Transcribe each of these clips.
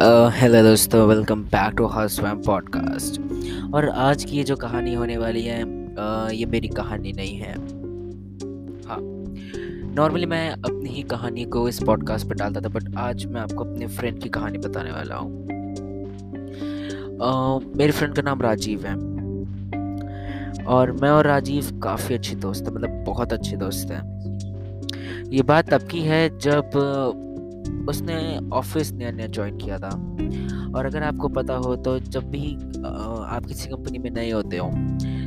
Hello दोस्तों welcome back to हर स्वैम पॉडकास्ट और आज की ये जो कहानी होने वाली है ये मेरी कहानी नहीं है। हाँ। नॉर्मली मैं अपनी ही कहानी को इस पॉडकास्ट पर डालता था बट आज मैं आपको अपने फ्रेंड की कहानी बताने वाला हूँ। मेरे फ्रेंड का नाम राजीव है। और मैं और राजीव काफ़ी अच्छे दोस्त हैं मतलब बहुत अच्छे दोस्त हैं। ये बात तब की है जब उसने ऑफ़िस नया नया ज्वाइन किया था। और अगर आपको पता हो तो जब भी आप किसी कंपनी में नए होते हो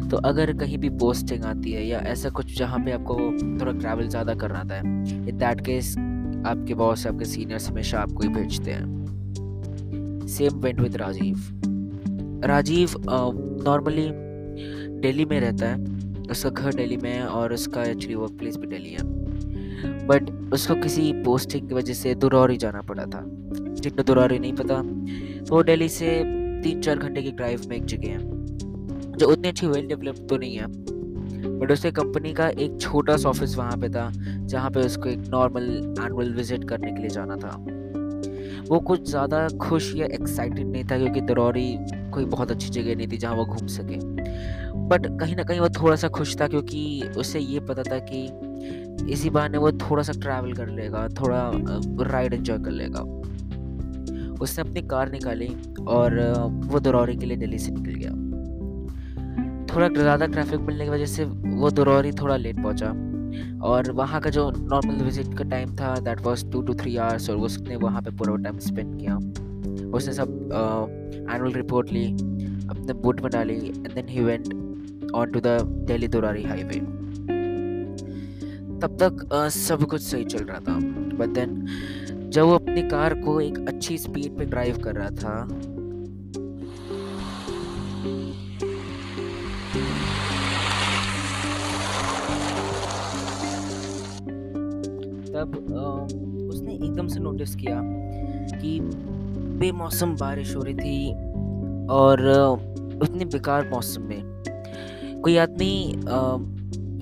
तो अगर कहीं भी पोस्टिंग आती है या ऐसा कुछ जहाँ पे आपको थोड़ा ट्रैवल ज़्यादा करना था इन दैट केस आपके बॉस आपके सीनियर्स हमेशा आपको ही भेजते हैं। Same went with Rajeev Rajeev normally Delhi में रहता है, उसका घर दिल्ली में है और उसका एक्चुअली वर्क प्लेस भी दिल्ली है। बट उसको किसी पोस्टिंग की वजह से दुरौरी जाना पड़ा था। जिनको दुरौरी नहीं पता तो वो दिल्ली से तीन चार घंटे की ड्राइव में एक जगह है, जो उतनी अच्छी वेल डेवलप तो नहीं है। बट उसके कंपनी का एक छोटा सा ऑफ़िस वहाँ पे था, जहाँ पे उसको एक नॉर्मल एनुअल विज़िट करने के लिए जाना था। वो कुछ ज़्यादा खुश या एक्साइटेड नहीं था, क्योंकि दरौरी कोई बहुत अच्छी जगह नहीं थी जहाँ वो घूम सके। बट कहीं ना कहीं वो थोड़ा सा खुश था, क्योंकि उसे ये पता था कि इसी बहाने वो थोड़ा सा ट्रैवल कर लेगा, थोड़ा राइड एंजॉय कर लेगा। उसने अपनी कार निकाली और वो दरौरी के लिए दिल्ली से निकल गया। थोड़ा ज़्यादा ट्रैफ़िक मिलने की वजह से वो दरौरी थोड़ा लेट पहुँचा और वहाँ का जो नॉर्मल विज़िट का टाइम था that was two two three hours और उसने वहाँ पे पूरा टाइम स्पेंड किया। उसने सब एनुअल रिपोर्ट ली, अपने बोट में डाली and then he went on to the Delhi दुरारी highway तब तक सब कुछ सही चल रहा था। बट देन जब वो अपनी कार को एक अच्छी स्पीड पे ड्राइव कर रहा था, तब उसने एकदम से नोटिस किया कि बेमौसम बारिश हो रही थी और उतनी बेकार मौसम में। कोई आदमी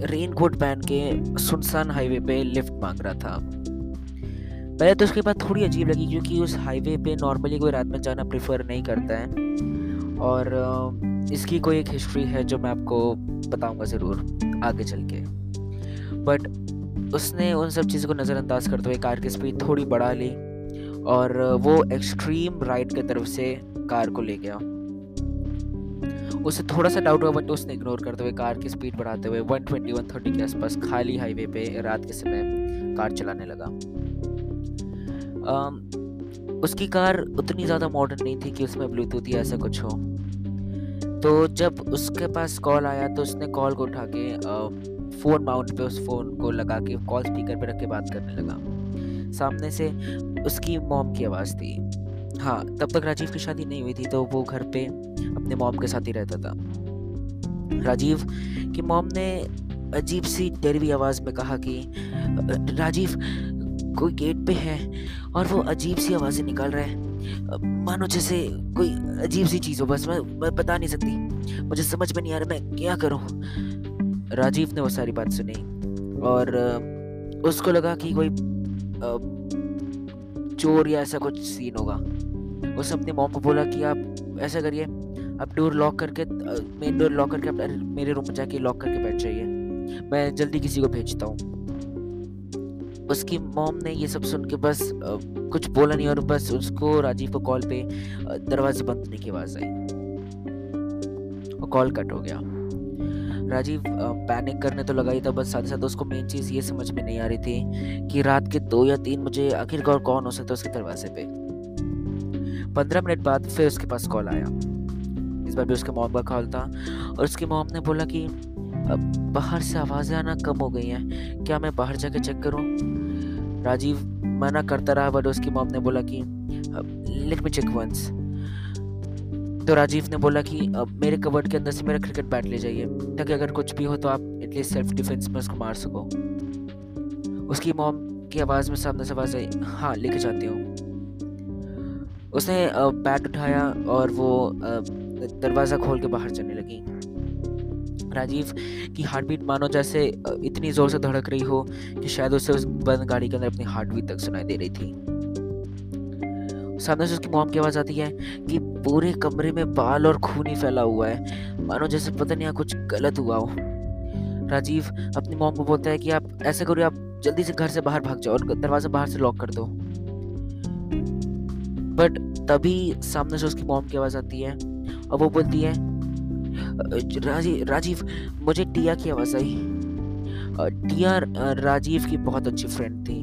रेन कोट पहन के सुनसान हाईवे पे लिफ्ट मांग रहा था। पहले तो उसके बाद थोड़ी अजीब लगी क्योंकि उस हाईवे पे नॉर्मली कोई रात में जाना प्रेफर नहीं करता है। और इसकी कोई एक हिस्ट्री है जो मैं आपको बताऊँगा ज़रूर आगे चल के। बट उसने उन सब चीज़ों को नज़रअंदाज करते हुए कार की स्पीड थोड़ी बढ़ा ली और वो एक्सट्रीम राइट की तरफ़ से कार को ले गया। उसे थोड़ा सा डाउट हुआ बट उसने इग्नोर करते हुए कार की स्पीड बढ़ाते हुए 120 130 के आसपास खाली हाईवे पे रात के समय कार चलाने लगा। um, उसकी कार उतनी ज़्यादा मॉडर्न नहीं थी कि उसमें ब्लूटूथ या ऐसा कुछ हो। तो जब उसके पास कॉल आया तो उसने कॉल को उठा के फ़ोन माउंट पे उस फ़ोन को लगा के कॉल स्पीकर पे रख के बात करने लगा। सामने से उसकी मॉम की आवाज़ थी। हाँ तब तक राजीव की शादी नहीं हुई थी तो वो घर पे अपने मॉम के साथ ही रहता था। राजीव की मॉम ने अजीब सी डरवी आवाज़ में कहा कि, राजीव, कोई गेट पे है और वो अजीब सी आवाज़ें निकाल रहा है। मानो जैसे कोई अजीब सी चीज़ हो, बस मैं मैं बता नहीं सकती। मुझे समझ में नहीं आ रहा मैं क्या करूँ? राजीव ने वो सारी बात सुनी और, उसको लगा कि कोई चोर या ऐसा कुछ सीन होगा। उसने अपनी मॉम को बोला कि आप ऐसा करिए, आप डोर लॉक करके मेन डोर लॉक करके आप मेरे रूम में जाके लॉक करके बैठ जाइए। मैं जल्दी किसी को भेजता हूँ। उसकी मॉम ने ये सब सुन के बस कुछ बोला नहीं और बस उसको राजीव को कॉल पे दरवाजे बंद होने की आवाज़ आई। और कॉल कट हो गया। राजीव पैनिक करने तो लगा ही था, बस साथ ही साथ उसको मेन चीज़ ये समझ में नहीं आ रही थी कि रात के दो या तीन बजे आखिरकार कौन हो सकता है उसके दरवाजे पे? पंद्रह मिनट बाद फिर उसके पास कॉल आया। इस बार भी उसके मॉम का कॉल था और उसकी मॉम ने बोला कि बाहर से आवाज़ें आना कम हो गई हैं। क्या मैं बाहर जाके चेक करूँ? राजीव मना करता रहा, बट उसकी मॉम ने बोला कि लेट मी चेक वंस तो राजीव ने बोला कि, अब मेरे कबर्ड के अंदर से मेरा क्रिकेट बैट ले जाइए। ताकि अगर कुछ भी हो तो आप एटलीस्ट सेल्फ डिफेंस में उसको मार सको. उसकी मॉम की आवाज़ में सामने से आवाज़ आई हाँ लेके जाती हूँ। उसने बैट उठाया और वो दरवाज़ा खोल के बाहर चलने लगी। राजीव की हार्ट बीट मानो जैसे इतनी ज़ोर से धड़क रही हो कि शायद उसे उस बंद गाड़ी के अंदर अपनी हार्ट बीट तक सुनाई दे रही थी। सामने से उसकी मॉम की आवाज़ आती है कि पूरे कमरे में बाल और खून ही फैला हुआ है। मानो जैसे पता नहीं कुछ गलत हुआ हो। राजीव अपनी मॉम को बोलता है कि आप ऐसा करो, आप जल्दी से घर से बाहर भाग जाओ और दरवाज़ा बाहर से लॉक कर दो। बट तभी सामने से उसकी मॉम की आवाज़ आती है और वो बोलती है राजीव राजीव, मुझे टिया की आवाज़ आई। टिया राजीव की बहुत अच्छी फ्रेंड थी।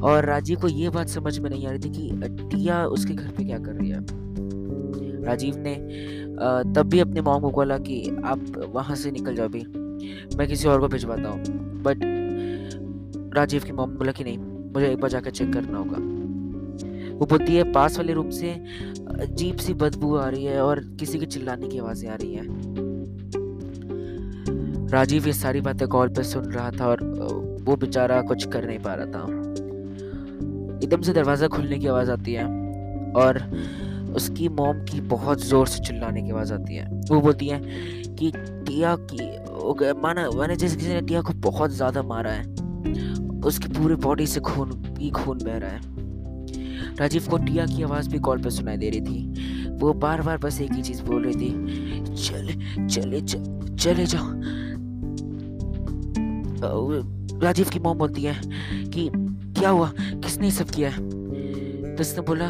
और राजीव को ये बात समझ में नहीं आ रही थी कि टिया उसके घर पे क्या कर रही है। राजीव ने तब भी अपने मॉम को बोला कि, आप वहाँ से निकल जाओ अभी। मैं किसी और को भिजवाता हूँ। बट राजीव की मॉम बोला कि, नहीं, मुझे एक बार जाकर चेक करना होगा। वो बोलती है, पास वाले रूम से अजीब सी बदबू आ रही है और किसी के चिल्लाने की आवाज़ें आ रही है। राजीव ये सारी बातें कॉल पे सुन रहा था और वो बेचारा कुछ कर नहीं पा रहा था। एकदम से दरवाज़ा खुलने की आवाज़ आती है और उसकी मोम की बहुत ज़ोर से चिल्लाने की आवाज़ आती है। वो बोलती है कि, टिया की माना, मैंने जैसे किसी ने टिया को बहुत ज़्यादा मारा है, उसकी पूरी बॉडी से खून ही खून बह रहा है। राजीव को टिया की आवाज़ भी कॉल पर सुनाई दे रही थी। वो बार बार बस एक ही चीज़ बोल रही थी, चले चले चले जाओ राजीव की मोम बोलती है कि क्या हुआ? किसने सब किया है? तो उसने बोला,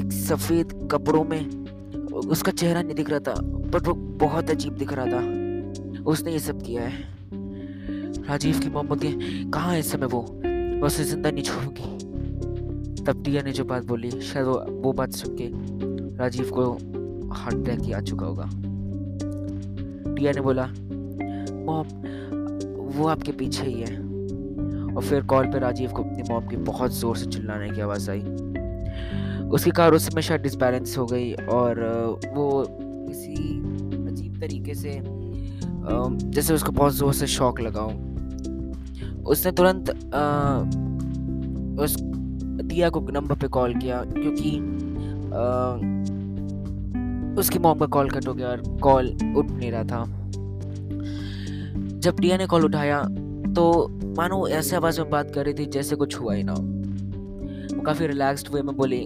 एक सफ़ेद कपड़ों में उसका चेहरा नहीं दिख रहा था बट वो बहुत अजीब दिख रहा था। उसने ये सब किया है। राजीव की मोम बोलती है, कहाँ है इस समय वो? उसे ज़िंदा नहीं छोड़ूँगी। तब टिया ने जो बात बोली शायद वो वो बात सुन के राजीव को हार्ट अटैक ही आ चुका होगा। टिया ने बोला मोम वो आपके पीछे ही है। और फिर कॉल पे राजीव को अपनी मॉम की बहुत ज़ोर से चिल्लाने की आवाज़ आई। उसकी कार उस समय शायद डिसबैलेंस हो गई और वो किसी अजीब तरीके से जैसे उसको बहुत ज़ोर से शौक लगा उसने तुरंत आ, उस दिया को नंबर पे कॉल किया, क्योंकि उसकी मॉम का कॉल कट हो गया और कॉल उठ नहीं रहा था। जब टिया ने कॉल उठाया तो मानो ऐसे आवाज़ में बात कर रही थी जैसे कुछ हुआ ही ना वो काफ़ी रिलैक्स्ड वे में बोली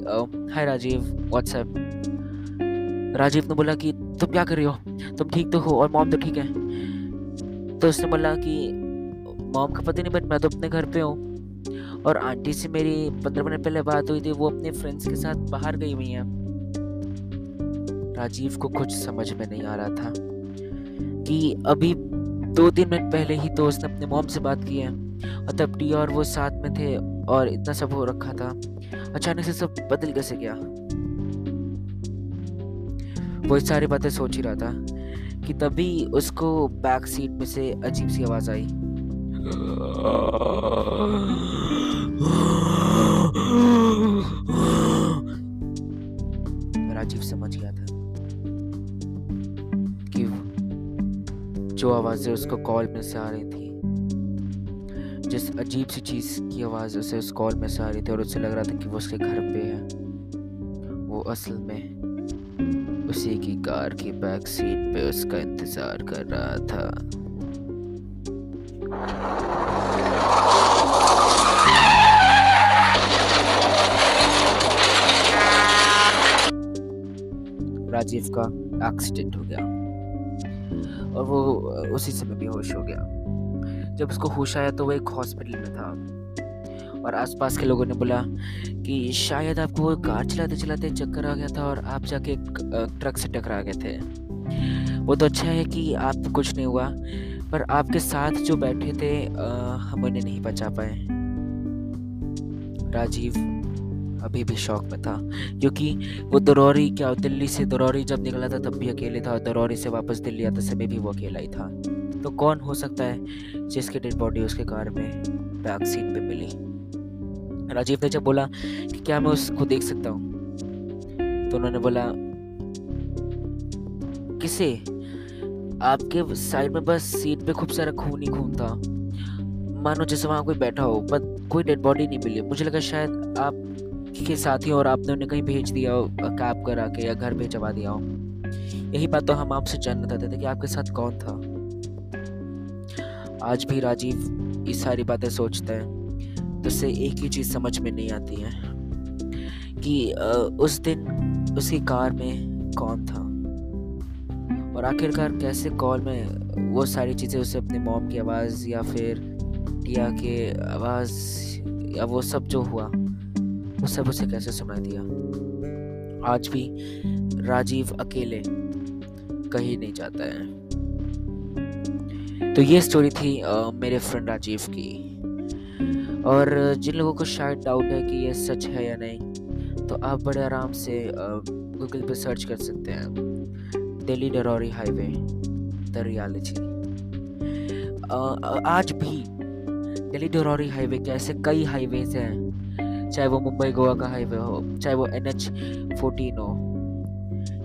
हाय राजीव व्हाट्सएप राजीव ने बोला कि, तुम क्या कर रही हो? तुम ठीक तो हो और मॉम तो ठीक है? तो उसने बोला कि, मॉम का पता नहीं बट मैं तो अपने घर पे हूँ। और आंटी से मेरी पंद्रह मिनट पहले बात हुई थी, वो अपने फ्रेंड्स के साथ बाहर गई हुई हैं। राजीव को कुछ समझ में नहीं आ रहा था कि अभी दो तीन मिनट पहले ही तो उसने अपने मॉम से बात की है और तब टी और वो साथ में थे और इतना सब हो रखा था, अचानक से सब बदल कैसे गया? वो सारी बातें सोच ही रहा था कि तभी उसको बैक सीट में से अजीब सी आवाज़ आई। जो आवाज़ें उसको कॉल में से आ रही थी। जिस अजीब सी चीज़ की आवाज़ उसे उस कॉल में से आ रही थी और उसे लग रहा था कि वो उसके घर पे है। वो असल में उसी की कार की बैक सीट पे उसका इंतज़ार कर रहा था। राजीव का एक्सीडेंट हो गया। और वो उसी समय बेहोश हो गया। जब उसको होश आया तो वो एक हॉस्पिटल में था। और आसपास के लोगों ने बोला कि शायद आपको वो कार चलाते चलाते चक्कर आ गया था और आप जाके ट्रक से टकरा गए थे। वो तो अच्छा है कि आप कुछ नहीं हुआ, पर आपके साथ जो बैठे थे हम उन्हें नहीं बचा पाए। राजीव। अभी भी शौक में था। क्योंकि वो दरौरी, क्या दिल्ली से दरौरी जब निकला था, तब भी अकेले था दरौरी से वापस दिल्ली आता समय भी वो अकेला ही था। तो कौन हो सकता है जिसकी डेड बॉडी उसके कार में बैक सीट पे मिली? राजीव ने जब बोला कि क्या मैं उसको देख सकता हूँ तो उन्होंने बोला, किसे? आपके साइड में बस सीट पे खूब सारा खून ही खून था। मानो जैसे वहाँ कोई बैठा हो पर कोई डेड बॉडी नहीं मिली। मुझे लगा शायद आप के साथी और आपने उन्हें कहीं भेज दिया हो, कैब करा के, या घर भेजवा दिया हो। यही बात तो हम आपसे जानना चाहते थे कि आपके साथ कौन था। आज भी राजीव ये सारी बातें सोचता है तो उसे एक ही चीज़ समझ में नहीं आती है, कि उस दिन उसकी कार में कौन था, और आखिरकार कैसे कॉल में वो सारी चीज़ें उसे अपने मॉम की आवाज़ या फिर टिया के आवाज़, या वो सब जो हुआ। वो सब उसे कैसे सुना दिया? आज भी राजीव अकेले कहीं नहीं जाता है। तो ये स्टोरी थी आ, मेरे फ्रेंड राजीव की। और जिन लोगों को शायद डाउट है कि ये सच है या नहीं तो आप बड़े आराम से गूगल पे सर्च कर सकते हैं। दिल्ली डरौरी हाईवे द रियलिटी आज भी दिल्ली डरौरी हाईवे के ऐसे कई हाईवेज हैं। चाहे वो मुंबई, गोवा का हाईवे हो, चाहे वो एन एच फोर्टीन हो,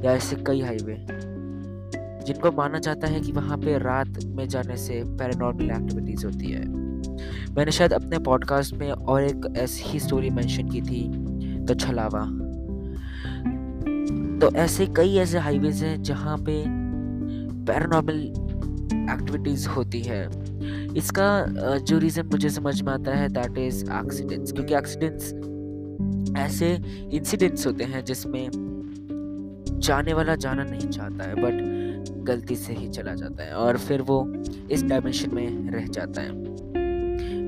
या ऐसे कई हाईवे, जिनको माना जाता है कि वहाँ पे रात में जाने से पैरानॉर्मल एक्टिविटीज़ होती है। मैंने शायद अपने पॉडकास्ट में और एक ऐसी ही स्टोरी मेंशन की थी तो छलावा। तो ऐसे कई ऐसे हाईवेज हैं जहाँ पे पैरानॉर्मल एक्टिविटीज़ होती है। इसका जो रीज़न मुझे समझ में आता है दैट इज़ एक्सीडेंट्स क्योंकि एक्सीडेंट्स ऐसे इंसिडेंट्स होते हैं जिसमें जाने वाला जाना नहीं चाहता है बट गलती से ही चला जाता है और फिर वो इस डायमेंशन में रह जाता है।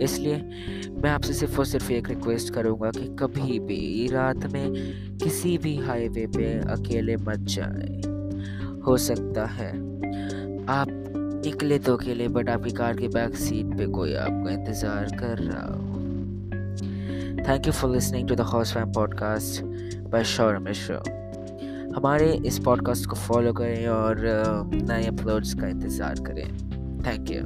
इसलिए मैं आपसे सिर्फ़ और सिर्फ़ एक रिक्वेस्ट करूँगा कि कभी भी रात में किसी भी हाईवे पे अकेले मत जाए। हो सकता है आप निकले तो अकेले बट आपकी कार के बैक सीट पे कोई आपका इंतज़ार कर रहा हो। Thank you for listening to the house fam podcast by शौर मिश्रा हमारे इस पॉडकास्ट को फॉलो करें और नए अपलोड्स का इंतज़ार करें। Thank you